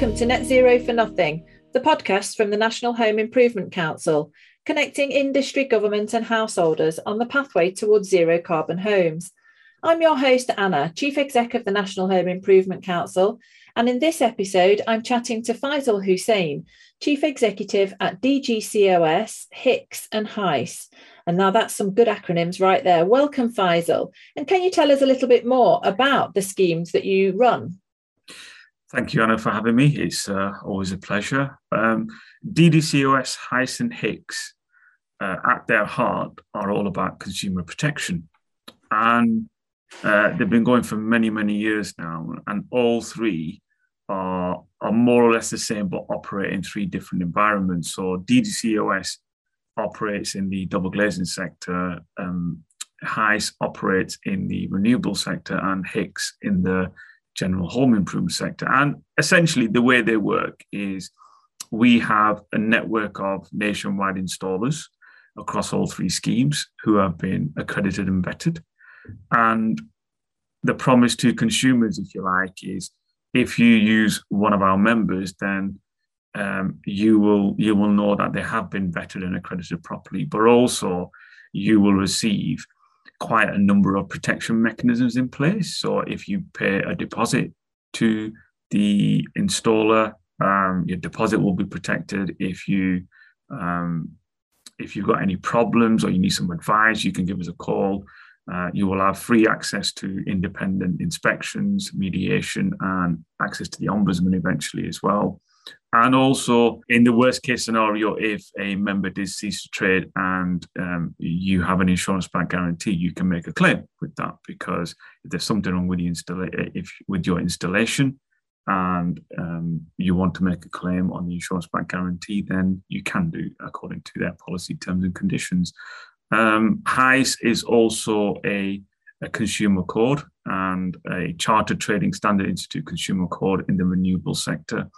welcome to Net Zero for Nothing, the podcast from the National Home Improvement Council, connecting industry, government, and householders on the pathway towards zero carbon homes. I'm your host, Anna, Chief Exec of the National Home Improvement Council, and in this episode, I'm chatting to Faisal Hussain, Chief Executive at DGCOS, HICS, and HIES. And now that's some good acronyms right there. Welcome, Faisal. And can you tell us a little bit more about the schemes that you run? Thank you, Anna, for having me. It's uh, always a pleasure. Um, DGCOS, HIES, and HICS, uh, at their heart, are all about consumer protection. And uh, they've been going for many, many years now, and all three are, are more or less the same, but operate in three different environments. So DGCOS operates in the double glazing sector, um, HIES operates in the renewable sector, and HICS in the general home improvement sector. And essentially, the way they work is we have a network of nationwide installers across all three schemes who have been accredited and vetted. And the promise to consumers, if you like, is if you use one of our members, then um, you will you will know that they have been vetted and accredited properly, but also you will receive quite a number of protection mechanisms in place. So if you pay a deposit to the installer, um, your deposit will be protected. If you um, if you've got any problems or you need some advice, you can give us a call. Uh, you will have free access to independent inspections, mediation, and access to the ombudsman eventually as well. And also, in the worst case scenario, if a member did cease to trade and um, you have an insurance bank guarantee, you can make a claim with that because if there's something wrong with the installa- if with your installation and um, you want to make a claim on the insurance bank guarantee, then you can do according to their policy terms and conditions. Um, is also a, a consumer code and a Chartered Trading Standard Institute consumer code in the renewable sector.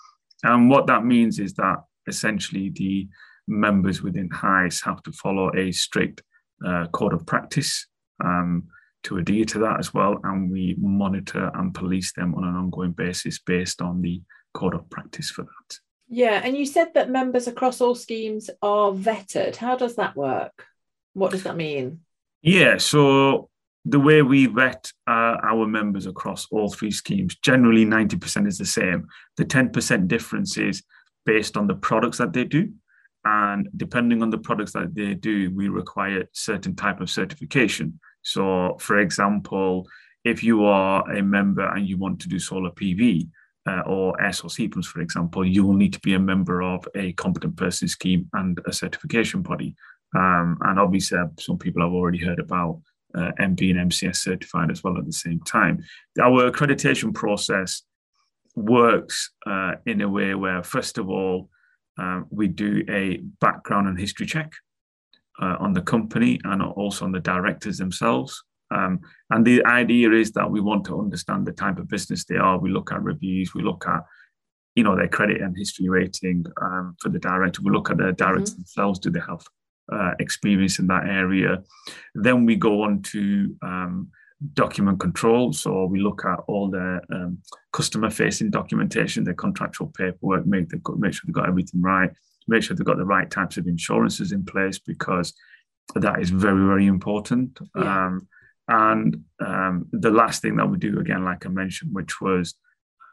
And what that means is that essentially the members within HIES have to follow a strict uh, code of practice um, to adhere to that as well. And we monitor and police them on an ongoing basis based on the code of practice for that. Yeah. And you said that members across all schemes are vetted. How does that work? What does that mean? Yeah, so the way we vet uh, our members across all three schemes, generally 90% is the same. The 10% difference is based on the products that they do. And depending on the products that they do, we require certain type of certification. So, for example, if you are a member and you want to do solar PV uh, or air source heat pumps, for example, you will need to be a member of a competent person scheme and a certification body. Um, and obviously, uh, some people have already heard about uh, MB and MCS certified as well at the same time. Our accreditation process works uh, in a way where, first of all, uh, we do a background and history check uh, on the company and also on the directors themselves. Um, and the idea is that we want to understand the type of business they are. We look at reviews, we look at you know their credit and history rating um, for the director. We look at the directors mm-hmm. themselves. Do they have uh, experience in that area. Then we go on to um, document control. So we look at all the um, customer facing documentation, their contractual paperwork, make, the, make sure they've got everything right, make sure they've got the right types of insurances in place because that is very, very important. Yeah. Um, and um, the last thing that we do, again, like I mentioned, which was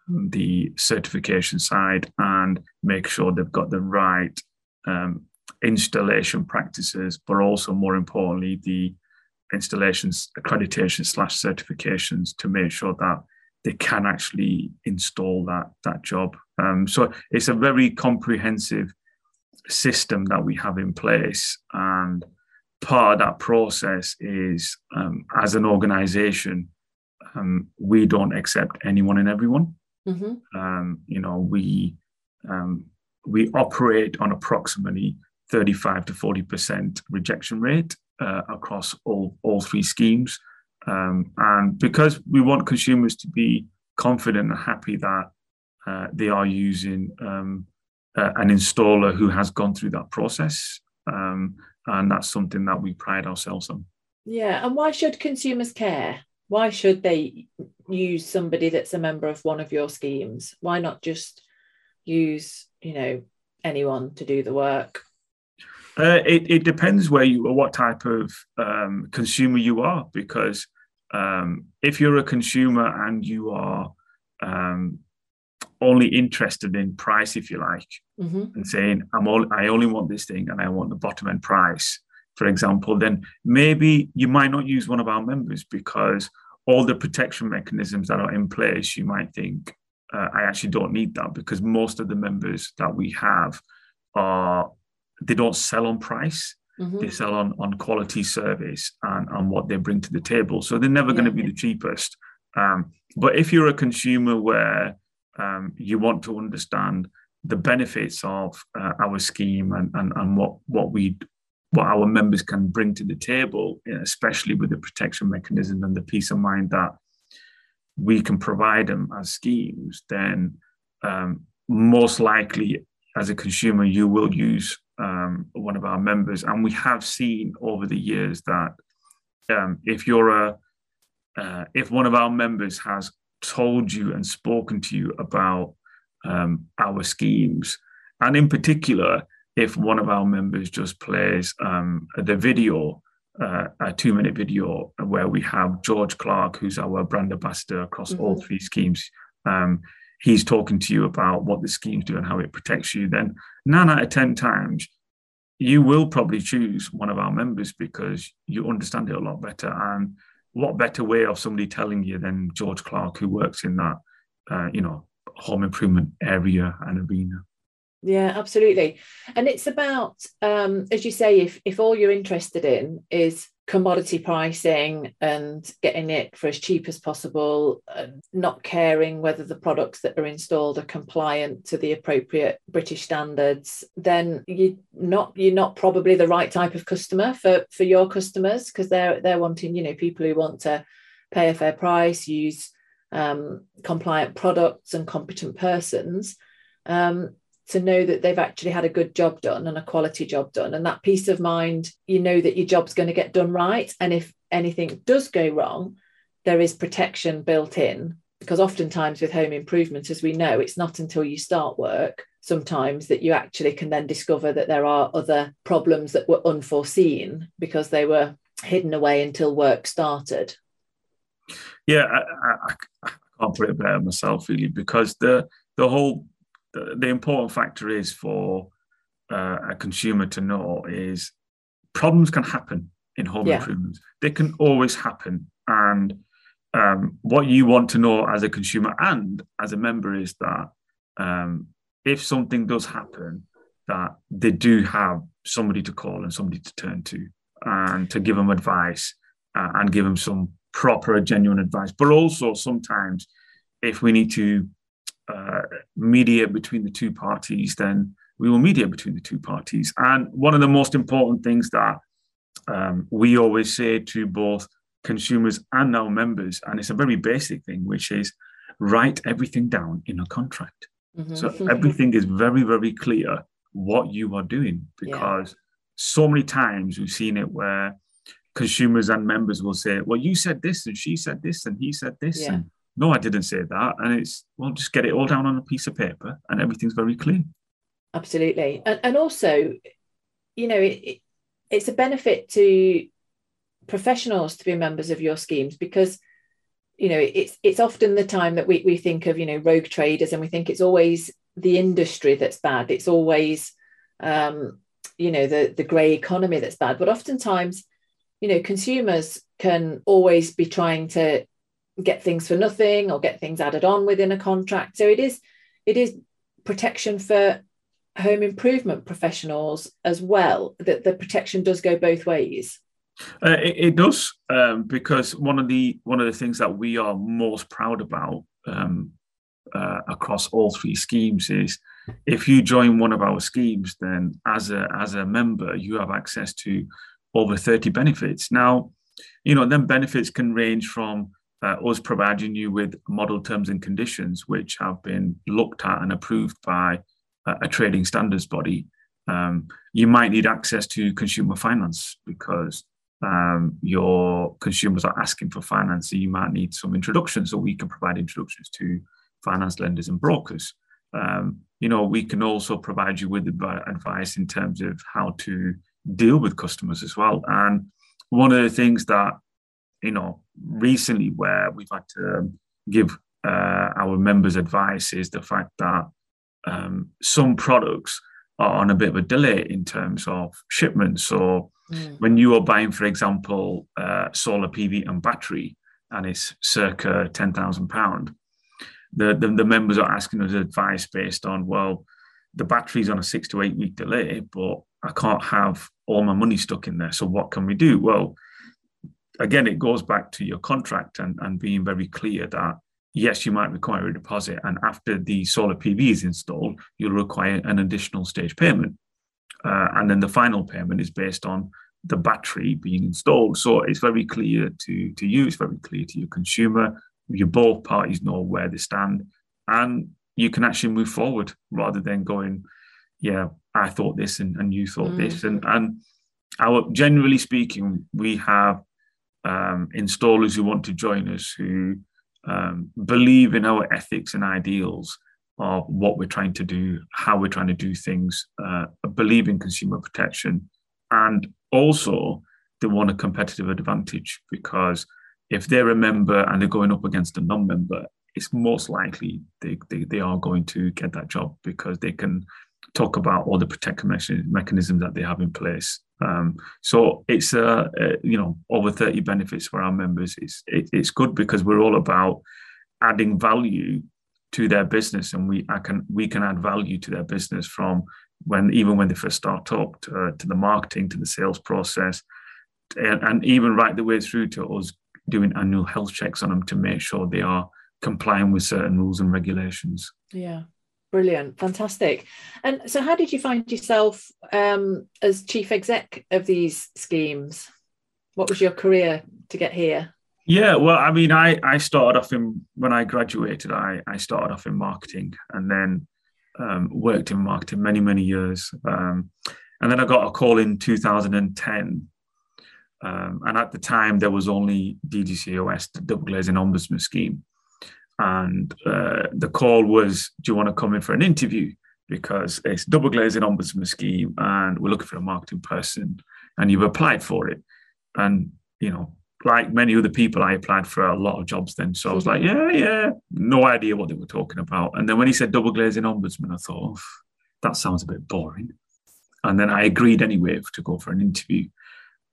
the certification side and make sure they've got the right um, installation practices, but also more importantly, the installations accreditation slash certifications to make sure that they can actually install that that job. Um, so it's a very comprehensive system that we have in place, and part of that process is um, as an organisation, um, we don't accept anyone and everyone. Mm-hmm. Um, you know, we um, we operate on approximately 35 to 40% rejection rate uh, across all, all three schemes. Um, and because we want consumers to be confident and happy that uh, they are using um, uh, an installer who has gone through that process. Um, and that's something that we pride ourselves on. Yeah. And why should consumers care? Why should they use somebody that's a member of one of your schemes? Why not just use, you know, anyone to do the work? Uh, it, it depends where you or what type of um, consumer you are, because um, if you're a consumer and you are um, only interested in price, if you like, mm-hmm. and saying I'm all I only want this thing and I want the bottom end price, for example, then maybe you might not use one of our members because all the protection mechanisms that are in place, you might think uh, I actually don't need that because most of the members that we have are they don't sell on price. Mm-hmm. They sell on on quality service and on what they bring to the table. So they're never yeah. going to be the cheapest. Um, but if you're a consumer where um, you want to understand the benefits of uh, our scheme and, and, and what, what we what our members can bring to the table, especially with the protection mechanism and the peace of mind that we can provide them as schemes, then um, most likely as a consumer, you will use um, one of our members. And we have seen over the years that um, if you're a uh, if one of our members has told you and spoken to you about um, our schemes, and in particular, if one of our members just plays um, the video, uh, a two minute video where we have George Clarke, who's our brand ambassador across mm-hmm. all three schemes, um, he's talking to you about what the schemes do and how it protects you, then nine out of 10 times, you will probably choose one of our members because you understand it a lot better. And what better way of somebody telling you than George Clarke, who works in that, uh, you know, home improvement area and arena. Yeah, absolutely. And it's about, um, as you say, if if all you're interested in is commodity pricing and getting it for as cheap as possible, not caring whether the products that are installed are compliant to the appropriate British standards, then you not you're not probably the right type of customer for for your customers because they're they're wanting you know people who want to pay a fair price, use um, compliant products and competent persons. Um, to know that they've actually had a good job done and a quality job done. And that peace of mind, you know that your job's going to get done right. And if anything does go wrong, there is protection built in. Because oftentimes with home improvement, as we know, it's not until you start work sometimes that you actually can then discover that there are other problems that were unforeseen because they were hidden away until work started. Yeah, I, I, I can't put it better myself, really, because the the whole the, the important factor is for uh, a consumer to know is problems can happen in home yeah. improvements. They can always happen. And um, what you want to know as a consumer and as a member is that um, if something does happen, that they do have somebody to call and somebody to turn to and to give them advice uh, and give them some proper, genuine advice. But also sometimes if we need to uh, mediate between the two parties, then we will mediate between the two parties. And one of the most important things that um, we always say to both consumers and our members, and it's a very basic thing, which is write everything down in a contract. Mm-hmm. So everything is very, very clear what you are doing because yeah. so many times we've seen it where consumers and members will say, Well, you said this, and she said this, and he said this. Yeah. And no, I didn't say that. And it's, well, just get it all down on a piece of paper and everything's very clear. Absolutely. And, and also, you know, it, it, it's a benefit to professionals to be members of your schemes because you know it's it's often the time that we, we think of you know rogue traders and we think it's always the industry that's bad it's always um, you know the the grey economy that's bad but oftentimes you know consumers can always be trying to get things for nothing or get things added on within a contract. So it is it is protection for home improvement professionals as well. That the protection does go both ways. Uh, it, it, does um, because one of the one of the things that we are most proud about um, uh, across all three schemes is if you join one of our schemes, then as a as a member, you have access to over thirty benefits. Now, you know, then benefits can range from uh, us providing you with model terms and conditions which have been looked at and approved by a, a trading standards body. Um, you might need access to consumer finance because um, your consumers are asking for finance. So you might need some introductions, so we can provide introductions to finance lenders and brokers. um, you know, we can also provide you with advice in terms of how to deal with customers as well. And one of the things that, you know, recently where we've had to give uh, our members advice is the fact that um, some products are on a bit of a delay in terms of shipments. So mm. when you are buying, for example, uh, solar PV and battery, and it's circa ten thousand pound, the, the the members are asking us advice based on well, the battery's on a six to eight week delay, but I can't have all my money stuck in there. So what can we do? Well, again, it goes back to your contract and, and being very clear that yes, you might require a deposit. And after the solar PV is installed, you'll require an additional stage payment. Uh, and then the final payment is based on the battery being installed. So it's very clear to, to you, it's very clear to your consumer. You both parties know where they stand. And you can actually move forward rather than going, yeah, I thought this and, and you thought mm. this. And and our generally speaking, we have um, installers who want to join us who um, believe in our ethics and ideals of what we're trying to do, how we're trying to do things, uh, believe in consumer protection, and also they want a competitive advantage because if they're a member and they're going up against a non-member, it's most likely they, they, they are going to get that job because they can talk about all the protection mechanisms that they have in place. Um, so it's uh, uh, you know over 30 benefits for our members. It's it, it's good because we're all about adding value to their business, and we I can we can add value to their business from when even when they first start up to, uh, to the marketing to the sales process, and, and even right the way through to us doing annual health checks on them to make sure they are complying with certain rules and regulations. Yeah. Brilliant, fantastic. And so, how did you find yourself um, as chief exec of these schemes? What was your career to get here? Yeah, well, I mean, I, I started off in when I graduated. I, I started off in marketing and then um, worked in marketing many many years. Um, and then I got a call in 2010, um, and at the time there was only DGCOS, the double glazing ombudsman scheme and uh, the call was, "Do you want to come in for an interview?" Because it's double glazing ombudsman scheme, and we're looking for a marketing person, and you've applied for it, and you know, like many other people, I applied for a lot of jobs then. So I was like, "Yeah, yeah," no idea what they were talking about. And then when he said double glazing ombudsman, I thought, "That sounds a bit boring," and then I agreed anyway to go for an interview,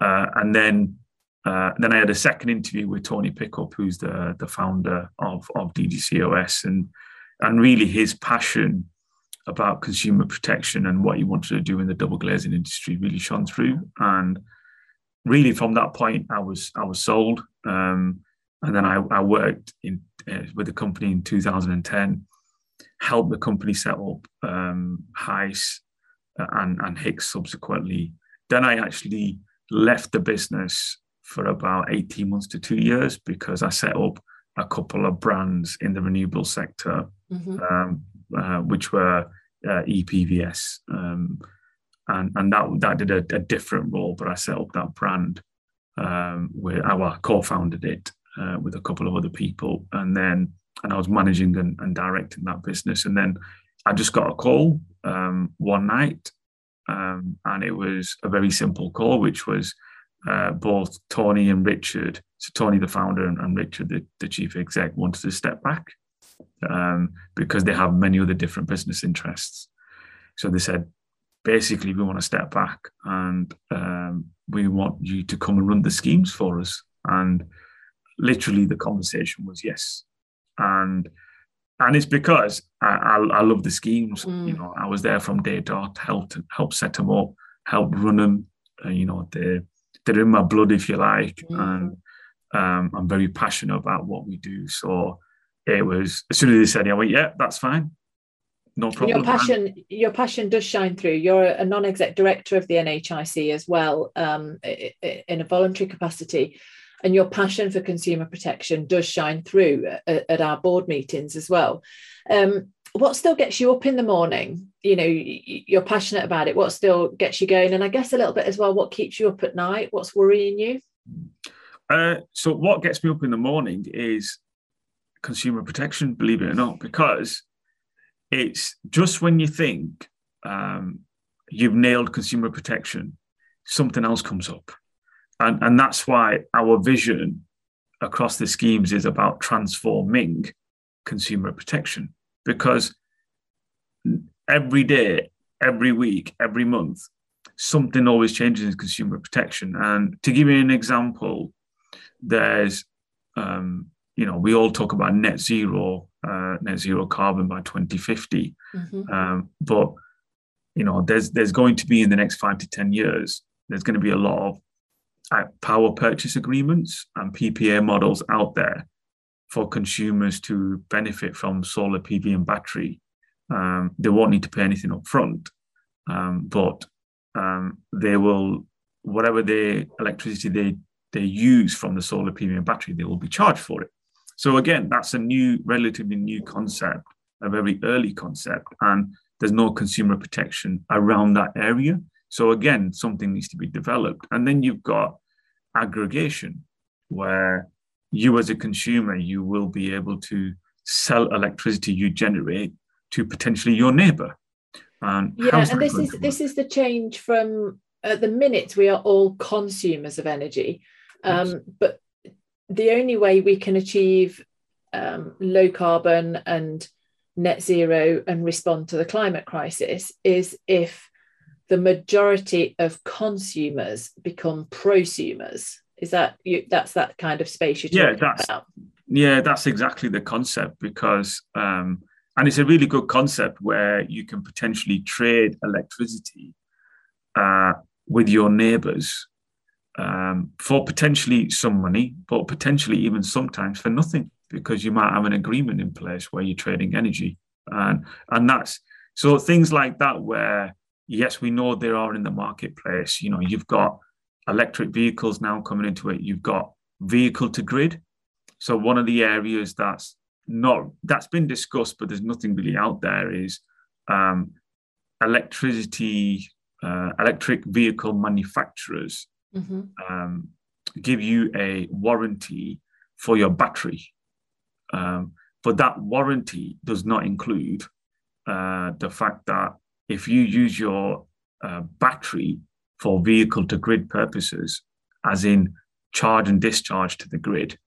uh, and then uh, then I had a second interview with Tony Pickup, who's the the founder of of DGCOS, and and really his passion about consumer protection and what he wanted to do in the double glazing industry really shone through. And really, from that point, I was I was sold. Um, and then I, I worked in uh, with the company in 2010, helped the company set up um, HIES uh, and and HICS subsequently. Then I actually left the business for about 18 months to two years because I set up a couple of brands in the renewable sector, mm-hmm. um, uh, which were uh, EPVS. Um, and, and that, that did a, a, different role, but I set up that brand um, with, I well, co-founded it uh, with a couple of other people. And then, and I was managing and, and directing that business. And then I just got a call um, one night um, and it was a very simple call, which was, uh, both Tony and Richard, so Tony the founder and, and Richard the, the, chief exec, wanted to step back um, because they have many other different business interests. So they said, basically, we want to step back and um, we want you to come and run the schemes for us. And literally, the conversation was yes, and and it's because I, I, I love the schemes. Mm. You know, I was there from day dot, help to help set them up, help run them. Uh, you know, the they're in my blood, if you like, mm. and um, I'm very passionate about what we do. So it was as soon as they said, "Yeah, I went, yeah, that's fine." No problem. Your passion, your passion does shine through. You're a non-exec director of the NHIC as well, um, in a voluntary capacity, and your passion for consumer protection does shine through at, at our board meetings as well. Um, what still gets you up in the morning? You know you're passionate about it. What still gets you going? And i guess a little bit as well what keeps you up at night? What's worrying you? Uh, so what gets me up in the morning is consumer protection believe it or not because it's just when you think um, you've nailed consumer protection, something else comes up. And, and that's why our vision across the schemes is about transforming consumer protection because every day, every week, every month, something always changes in consumer protection. And to give you an example, there's, um, you know, we all talk about net zero, uh, net zero carbon by 2050. Mm-hmm. Um, but, you know, there's, there's going to be in the next five to 10 years, there's going to be a lot of uh, power purchase agreements and PPA models out there for consumers to benefit from solar PV and battery. Um, they won't need to pay anything up front, um, but um, they will, whatever the electricity they, they use from the solar PV and battery, they will be charged for it. So again, that's a new, relatively new concept, a very early concept, and there's no consumer protection around that area. So again, something needs to be developed. And then you've got aggregation, where you as a consumer, you will be able to sell electricity you generate to potentially your neighbor. And yeah, and this is this is the change from at the minute we are all consumers of energy, um, yes. but the only way we can achieve um, low carbon and net zero and respond to the climate crisis is if the majority of consumers become prosumers. Is that you? That's that kind of space you're talking yeah, that's, about. Yeah, that's exactly the concept because, um, and it's a really good concept where you can potentially trade electricity uh, with your neighbours um, for potentially some money, but potentially even sometimes for nothing because you might have an agreement in place where you're trading energy, and and that's so things like that where yes, we know there are in the marketplace. You know, you've got electric vehicles now coming into it. You've got vehicle to grid. So one of the areas that's not that's been discussed, but there's nothing really out there is um, electricity, uh, electric vehicle manufacturers mm-hmm. um, give you a warranty for your battery. Um, but that warranty does not include uh, the fact that if you use your uh, battery for vehicle to grid purposes, as in charge and discharge to the grid,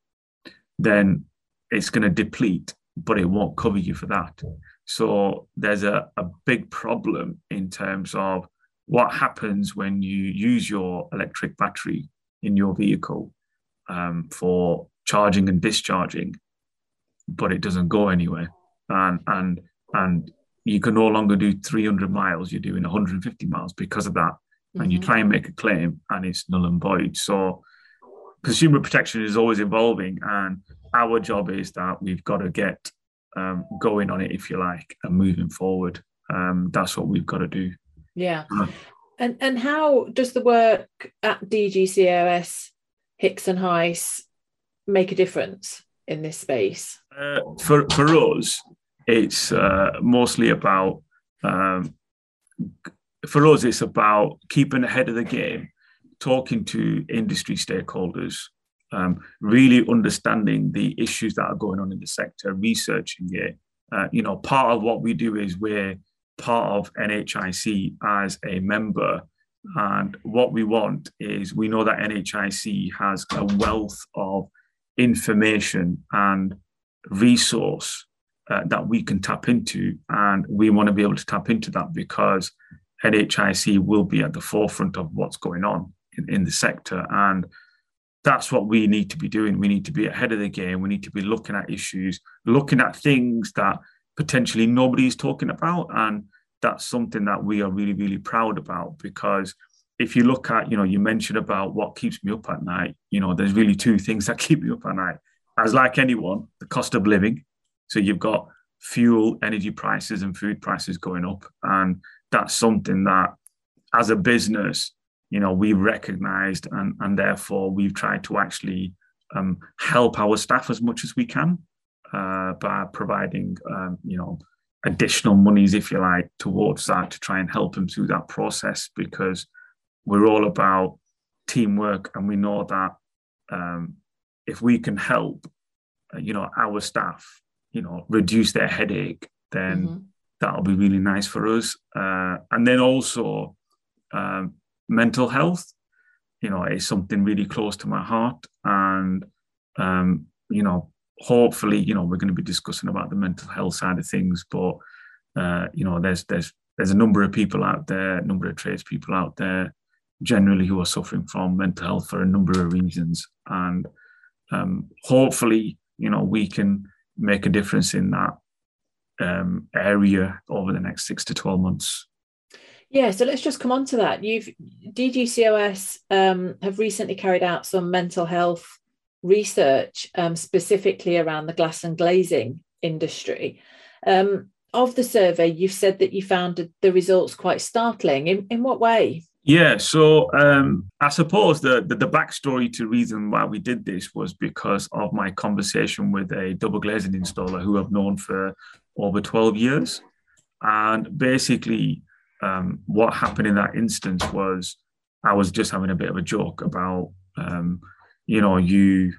then it's going to deplete, but it won't cover you for that. So there's a, a big problem in terms of what happens when you use your electric battery in your vehicle um, for charging and discharging, but it doesn't go anywhere. And, and, and you can no longer do 300 miles, you're doing 150 miles because of that. Mm-hmm. And you mm-hmm. try and make a claim and it's null and void. So consumer protection is always evolving. And our job is that we've got to get um, going on it, if you like, and moving forward. Um, that's what we've got to do. Yeah. Uh, and and how does the work at DGCOS, HICS and HIES make a difference in this space? Uh, for for us, it's uh, mostly about um, for us it's about keeping ahead of the game talking to industry stakeholders um, really understanding the issues that are going on in the sector researching it uh, you know part of what we do is we're part of NHIC as a member and what we want is we know that NHIC has a wealth of information and resource uh, that we can tap into. And we want to be able to tap into that because NHIC will be at the forefront of what's going on in, in the sector. And that's what we need to be doing. We need to be ahead of the game. We need to be looking at issues, looking at things that potentially nobody's talking about. And that's something that we are really, really proud about because if you look at, you know, you mentioned about what keeps me up at night, you know, there's really two things that keep me up at night. As like anyone, the cost of living, so you've got fuel, energy prices, and food prices going up. And that's something that, as a business, you know, we've recognized and, and therefore we've tried to actually um, help our staff as much as we can uh, by providing, um, you know, additional monies, if you like, towards that to try and help them through that process because we're all about teamwork and we know that um, if we can help, uh, you know, our staff you know reduce their headache then mm-hmm. That'll be really nice for us. Uh, and then also um, mental health, you know, is something really close to my heart. And, um, you know, hopefully, you know, we're going to be discussing about the mental health side of things, but, uh, you know, there's, there's, there's a number of people out there, a number of tradespeople out there generally who are suffering from mental health for a number of reasons. And um, hopefully, you know, we can make a difference in that um, area over the next six to 12 months. Yeah, so let's just come on to that. You've DGCOS um, have recently carried out some mental health research um, specifically around the glass and glazing industry. Um, of the survey, you've said that you found the results quite startling. In, in what way? Yeah, so um, I suppose the, the, the backstory to reason why we did this was because of my conversation with a double glazing installer who I've known for over 12 years. And basically, um, what happened in that instance was I was just having a bit of a joke about, um, you know, you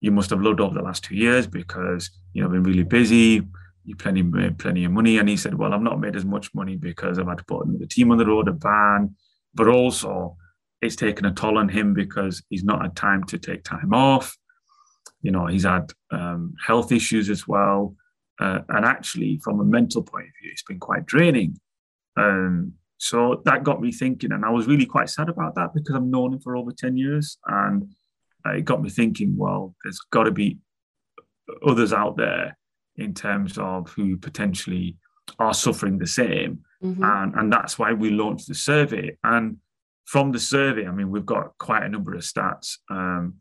you must have loved over the last two years because you know been really busy. You plenty made plenty of money, and he said, "Well, I've not made as much money because I've had to put another team on the road, a van, but also it's taken a toll on him because he's not had time to take time off. You know, he's had um, health issues as well, uh, and actually, from a mental point of view, it's been quite draining. Um, so that got me thinking, and I was really quite sad about that because I've known him for over ten years, and it got me thinking. Well, there's got to be others out there in terms of who potentially are suffering the same, mm-hmm. and and that's why we launched the survey. And from the survey, I mean, we've got quite a number of stats, um,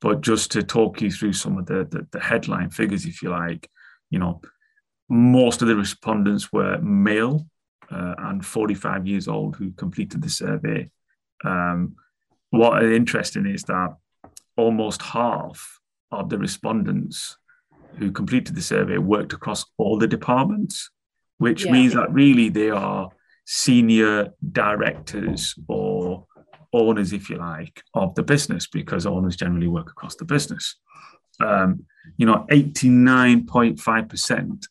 but just to talk you through some of the, the the headline figures, if you like, you know, most of the respondents were male uh, and 45 years old who completed the survey. Um, what is interesting is that almost half of the respondents who completed the survey worked across all the departments, which yeah. means that really they are senior directors or owners, if you like, of the business, because owners generally work across the business. Um, you know, 89.5%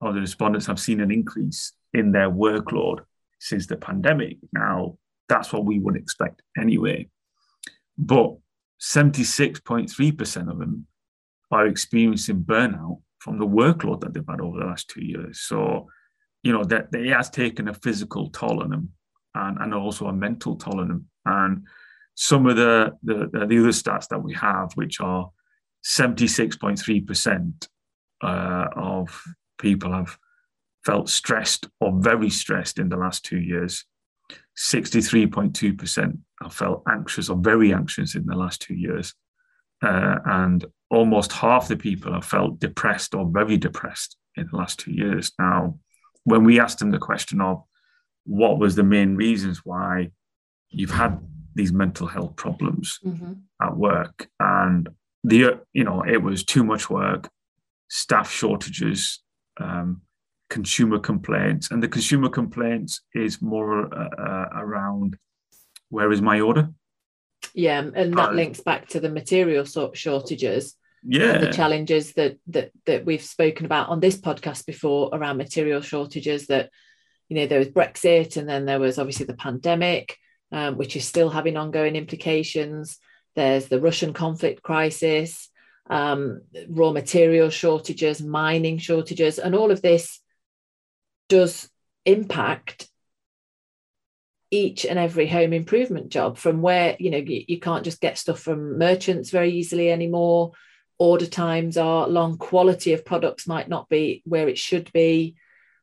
of the respondents have seen an increase in their workload since the pandemic. Now, that's what we would expect anyway. But 76.3% of them are experiencing burnout from the workload that they've had over the last two years. So, you know, that, it has taken a physical toll on them and, and also a mental toll on them. And some of the, the, the other stats that we have, which are 76.3% uh, of people have felt stressed or very stressed in the last two years. 63.2% have felt anxious or very anxious in the last two years. Uh, and almost half the people have felt depressed or very depressed in the last two years. Now, when we asked them the question of what was the main reasons why you've had these mental health problems mm-hmm. at work, and the you know it was too much work, staff shortages, um, consumer complaints, and the consumer complaints is more uh, uh, around where is my order? Yeah, and that uh, links back to the material sort shortages. Yeah, the challenges that that that we've spoken about on this podcast before around material shortages. That you know there was Brexit, and then there was obviously the pandemic, um, which is still having ongoing implications. There's the Russian conflict crisis, um, raw material shortages, mining shortages, and all of this does impact each and every home improvement job from where you know you, you, can't just get stuff from merchants very easily anymore. Order times are long. Quality of products might not be where it should be.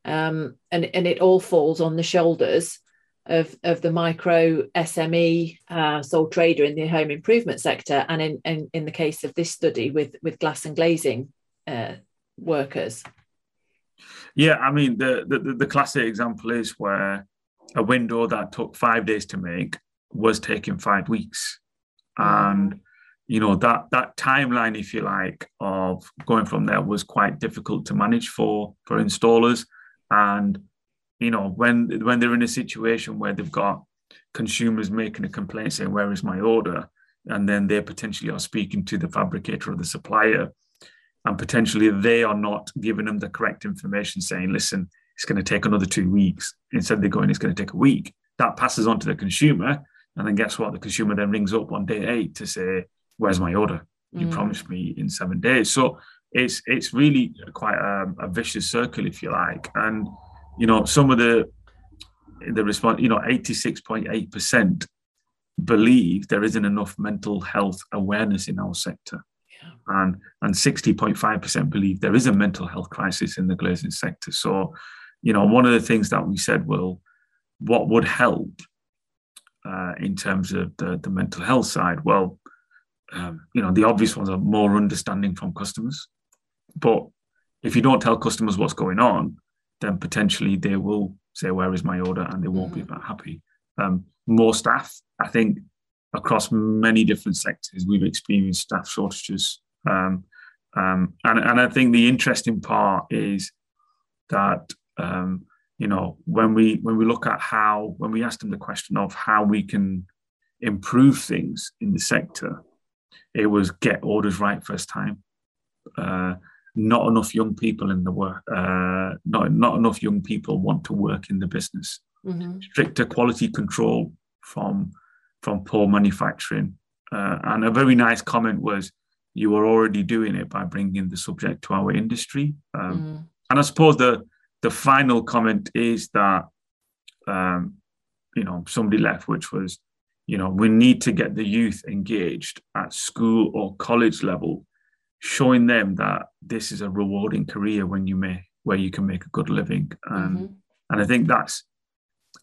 Um, and and it all falls on the shoulders of of the micro SME uh, sole trader in the home improvement sector and in, in in the case of this study with with glass and glazing uh, workers. Yeah, I mean the, the the classic example is where a window that took five days to make was taking five weeks, and you know that that timeline, if you like, of going from there was quite difficult to manage for for installers, and you know when when they're in a situation where they've got consumers making a complaint saying where is my order, and then they potentially are speaking to the fabricator or the supplier and potentially they are not giving them the correct information saying listen it's going to take another two weeks. Instead, they're going, it's going to take a week. That passes on to the consumer. And then guess what? The consumer then rings up on day eight to say, Where's my order? You mm. promised me in seven days. So it's it's really quite a, a, vicious circle, if you like. And you know, some of the the response, you know, 86.8% believe there isn't enough mental health awareness in our sector. Yeah. And and 60.5% believe there is a mental health crisis in the glazing sector. So, you know, one of the things that we said, well, what would help uh, in terms of the, the mental health side? Well, um, you know, the obvious ones are more understanding from customers. But if you don't tell customers what's going on, then potentially they will say, Where is my order? and they won't mm-hmm. be that happy. Um, more staff, I think across many different sectors, we've experienced staff shortages. Um, um, and, and I think the interesting part is that um, you know when we when we look at how when we ask them the question of how we can improve things in the sector, it was get orders right first time. Uh, not enough young people in the work. Uh, not not enough young people want to work in the business. Mm-hmm. Stricter quality control from from poor manufacturing. Uh, and a very nice comment was, "You are already doing it by bringing the subject to our industry." Um, mm-hmm. And I suppose the the final comment is that um, you know somebody left, which was, you know, we need to get the youth engaged at school or college level showing them that this is a rewarding career when you may where you can make a good living and mm-hmm. and i think that's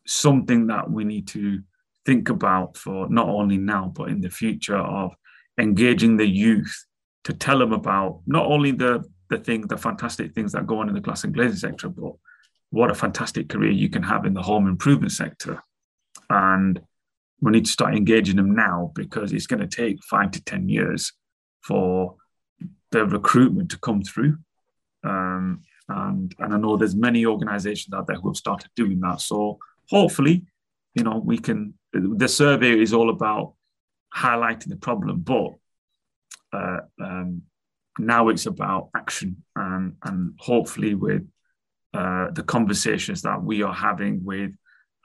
something that we need to think about for not only now but in the future of engaging the youth to tell them about not only the the thing the fantastic things that go on in the glass and glazing sector but what a fantastic career you can have in the home improvement sector and we need to start engaging them now because it's going to take five to ten years for the recruitment to come through. Um, and, and I know there's many organizations out there who have started doing that. So hopefully, you know, we can, the survey is all about highlighting the problem, but uh, um, now it's about action and, and hopefully with uh, the conversations that we are having with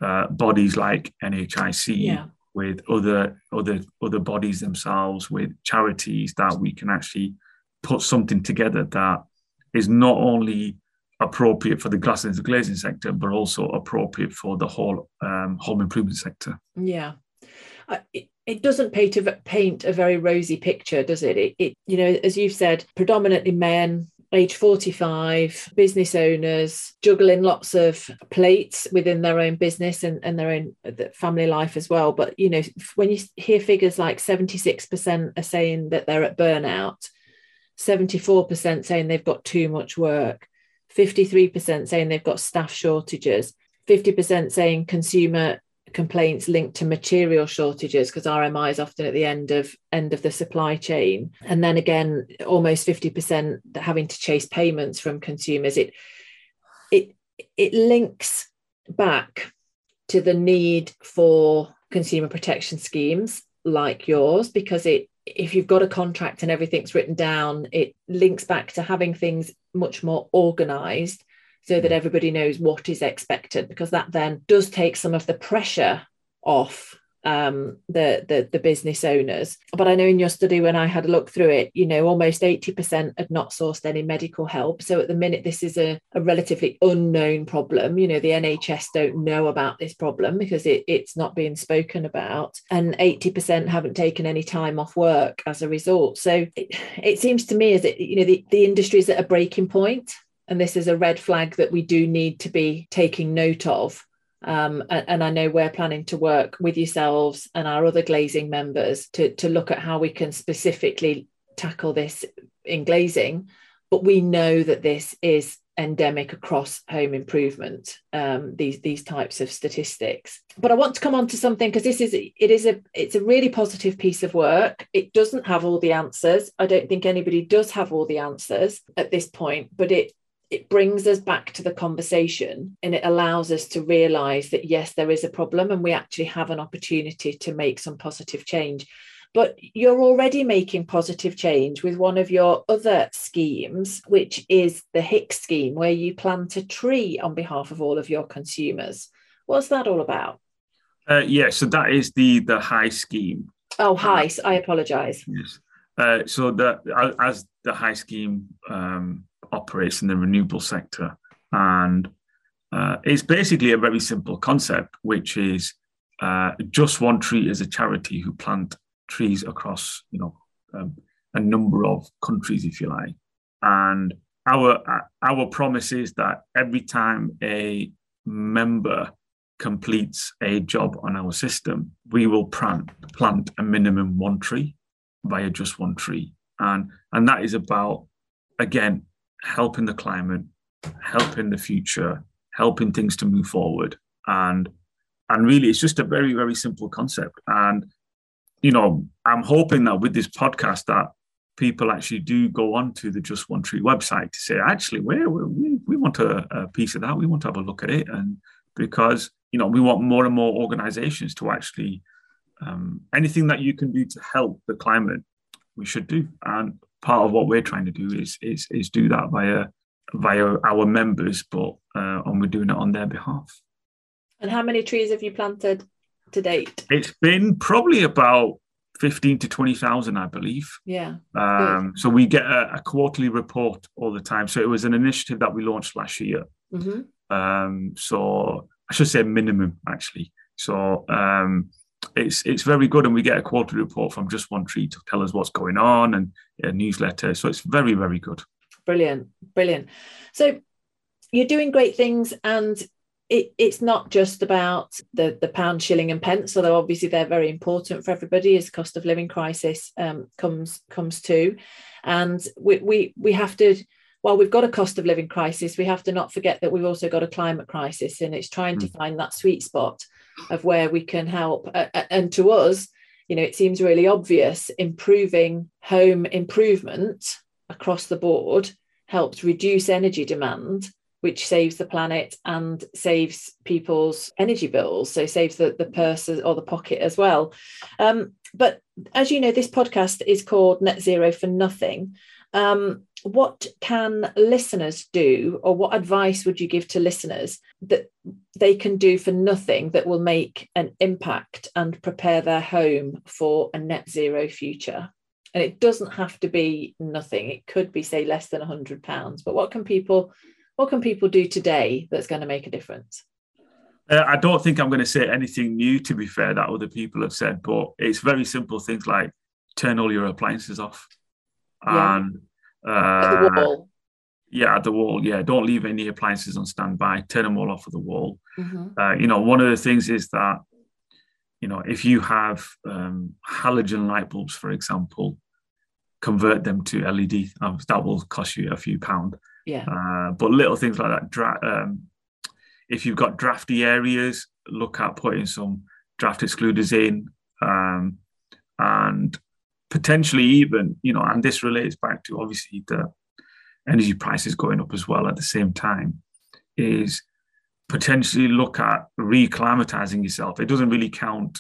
uh, bodies like NHIC, yeah. with other other other bodies themselves, with charities that we can actually put something together that is not only appropriate for the glass and glazing sector, but also appropriate for the whole um, home improvement sector. Yeah. Uh, it, it, doesn't paint a, paint a very rosy picture, does it? it? It, you know, as you've said, predominantly men, age 45, business owners, juggling lots of plates within their own business and, and their own family life as well. But, you know, when you hear figures like 76% are saying that they're at burnout, 74% saying they've got too much work, 53% saying they've got staff shortages, 50% saying consumer complaints linked to material shortages because RMI is often at the end of end of the supply chain. And then again almost 50% having to chase payments from consumers. It it it links back to the need for consumer protection schemes like yours because it if you've got a contract and everything's written down, it links back to having things much more organized so that mm. everybody knows what is expected, because that then does take some of the pressure off um, the, the the business owners. But I know in your study, when I had a look through it, you know, almost 80% had not sourced any medical help. So at the minute, this is a, a relatively unknown problem. You know, the NHS don't know about this problem because it, it's not being spoken about. And 80% haven't taken any time off work as a result. So it, it seems to me as it, you know, the, the industry is at a breaking point and this is a red flag that we do need to be taking note of um, and, I know we're planning to work with yourselves and our other glazing members to, to look at how we can specifically tackle this in glazing. But we know that this is endemic across home improvement um, these these types of statistics. But i want to come on to something because this is it is a it's a really positive piece of work. It doesn't have all the answers. I don't think anybody does have all the answers at this point but it it brings us back to the conversation and it allows us to realize that yes there is a problem and we actually have an opportunity to make some positive change but you're already making positive change with one of your other schemes, which is the HICS scheme, where you plant a tree on behalf of all of your consumers. What's that all about? Uh, yeah, so that is the the HIES scheme. Oh, HIES. I apologise. Yes. Uh, so the as the HIES scheme um, operates in the renewable sector, and uh, it's basically a very simple concept, which is uh, just one tree is a charity who plant trees across, you know, um, a number of countries, if you like. And our our promise is that every time a member completes a job on our system, we will plant plant a minimum one tree via just one tree, and and that is about again helping the climate, helping the future, helping things to move forward, and and really it's just a very very simple concept. And you know i'm hoping that with this podcast that people actually do go on to the just one tree website to say actually where we, we want a, a, piece of that. We want to have a look at it. And because you know we want more and more organizations to actually um, anything that you can do to help the climate we should do. And part of what we're trying to do is is, is do that via via our members but uh, and we're doing it on their behalf and how many trees have you planted to date? It's been probably about 15 to 20,000, I believe. Yeah. Um, so we get a, a, quarterly report all the time. So it was an initiative that we launched last year. Mm-hmm. Um, so I should say minimum, actually. So um, it's it's very good, and we get a quarterly report from just one tree to tell us what's going on and a newsletter. So it's very very good. Brilliant, brilliant. So you're doing great things, and it, it's not just about the, the pound, shilling, and pence, although obviously they're very important for everybody as cost of living crisis um, comes comes to, and we, we we have to. While we've got a cost of living crisis, we have to not forget that we've also got a climate crisis, and it's trying mm. to find that sweet spot of where we can help. And to us, you know, it seems really obvious. Improving home improvement across the board helps reduce energy demand which saves the planet and saves people's energy bills so saves the, the purse or the pocket as well um, but as you know this podcast is called net zero for nothing um, what can listeners do or what advice would you give to listeners that they can do for nothing that will make an impact and prepare their home for a net zero future and it doesn't have to be nothing it could be say less than 100 pounds but what can people what can people do today that's going to make a difference? Uh, I don't think I'm going to say anything new, to be fair, that other people have said, but it's very simple things like turn all your appliances off. Yeah. And the wall. Yeah, at the wall. Yeah, don't leave any appliances on standby. Turn them all off at the wall. Mm-hmm. Uh, you know, one of the things is that, you know, if you have um, halogen light bulbs, for example, convert them to LED. Um, that will cost you a few pound. Yeah. Uh, but little things like that. Dra- um, if you've got drafty areas, look at putting some draft excluders in, um, and potentially even, you know, and this relates back to obviously the energy prices going up as well at the same time, is potentially look at reclimatizing yourself. It doesn't really count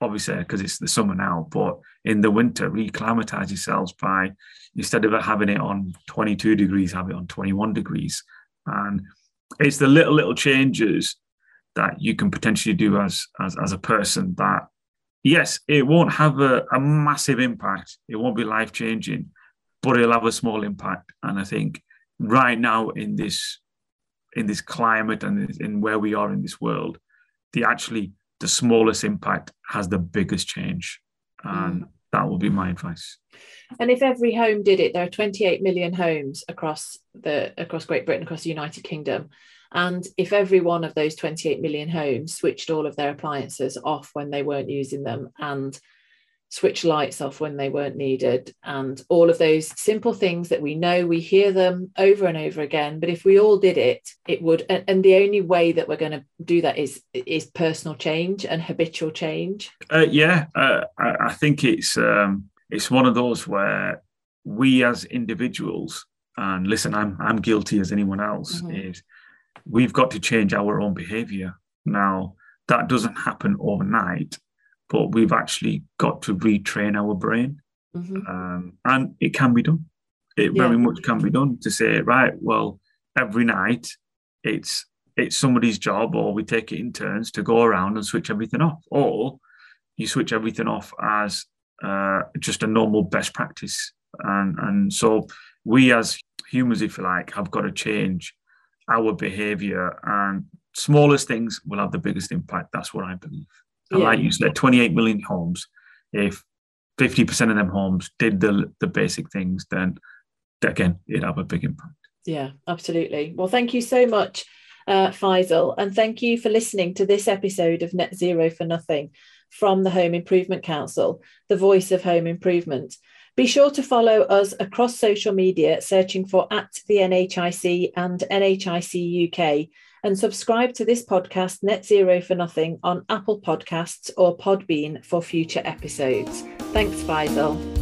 obviously because it's the summer now, but in the winter, reclimatize yourselves by instead of having it on 22 degrees, have it on 21 degrees. And it's the little, little changes that you can potentially do as as, as a person that yes, it won't have a, a massive impact. It won't be life changing, but it'll have a small impact. And I think right now in this in this climate and in where we are in this world, the actually the smallest impact has the biggest change. And mm. that will be my advice. And if every home did it, there are 28 million homes across the across Great Britain, across the United Kingdom. And if every one of those 28 million homes switched all of their appliances off when they weren't using them and switch lights off when they weren't needed and all of those simple things that we know we hear them over and over again but if we all did it it would and, and the only way that we're going to do that is is personal change and habitual change uh, yeah uh, I, I, think it's um, it's one of those where we as individuals and listen i'm i'm guilty as anyone else mm-hmm. is we've got to change our own behavior now that doesn't happen overnight but we've actually got to retrain our brain. Mm-hmm. Um, and it can be done. It yeah. very much can be done to say, right, well, every night it's it's somebody's job, or we take it in turns to go around and switch everything off, or you switch everything off as uh, just a normal best practice. And and so we as humans, if you like, have got to change our behavior and smallest things will have the biggest impact. That's what I believe. And yeah. like you said, 28 million homes. If 50% of them homes did the the basic things, then again, it'd have a big impact. Yeah, absolutely. Well, thank you so much, uh, Faisal, and thank you for listening to this episode of Net Zero for Nothing from the Home Improvement Council, the voice of home improvement. Be sure to follow us across social media, searching for at the NHIC and NHIC UK, and subscribe to this podcast, Net Zero for Nothing, on Apple Podcasts or Podbean for future episodes. Thanks, Faisal.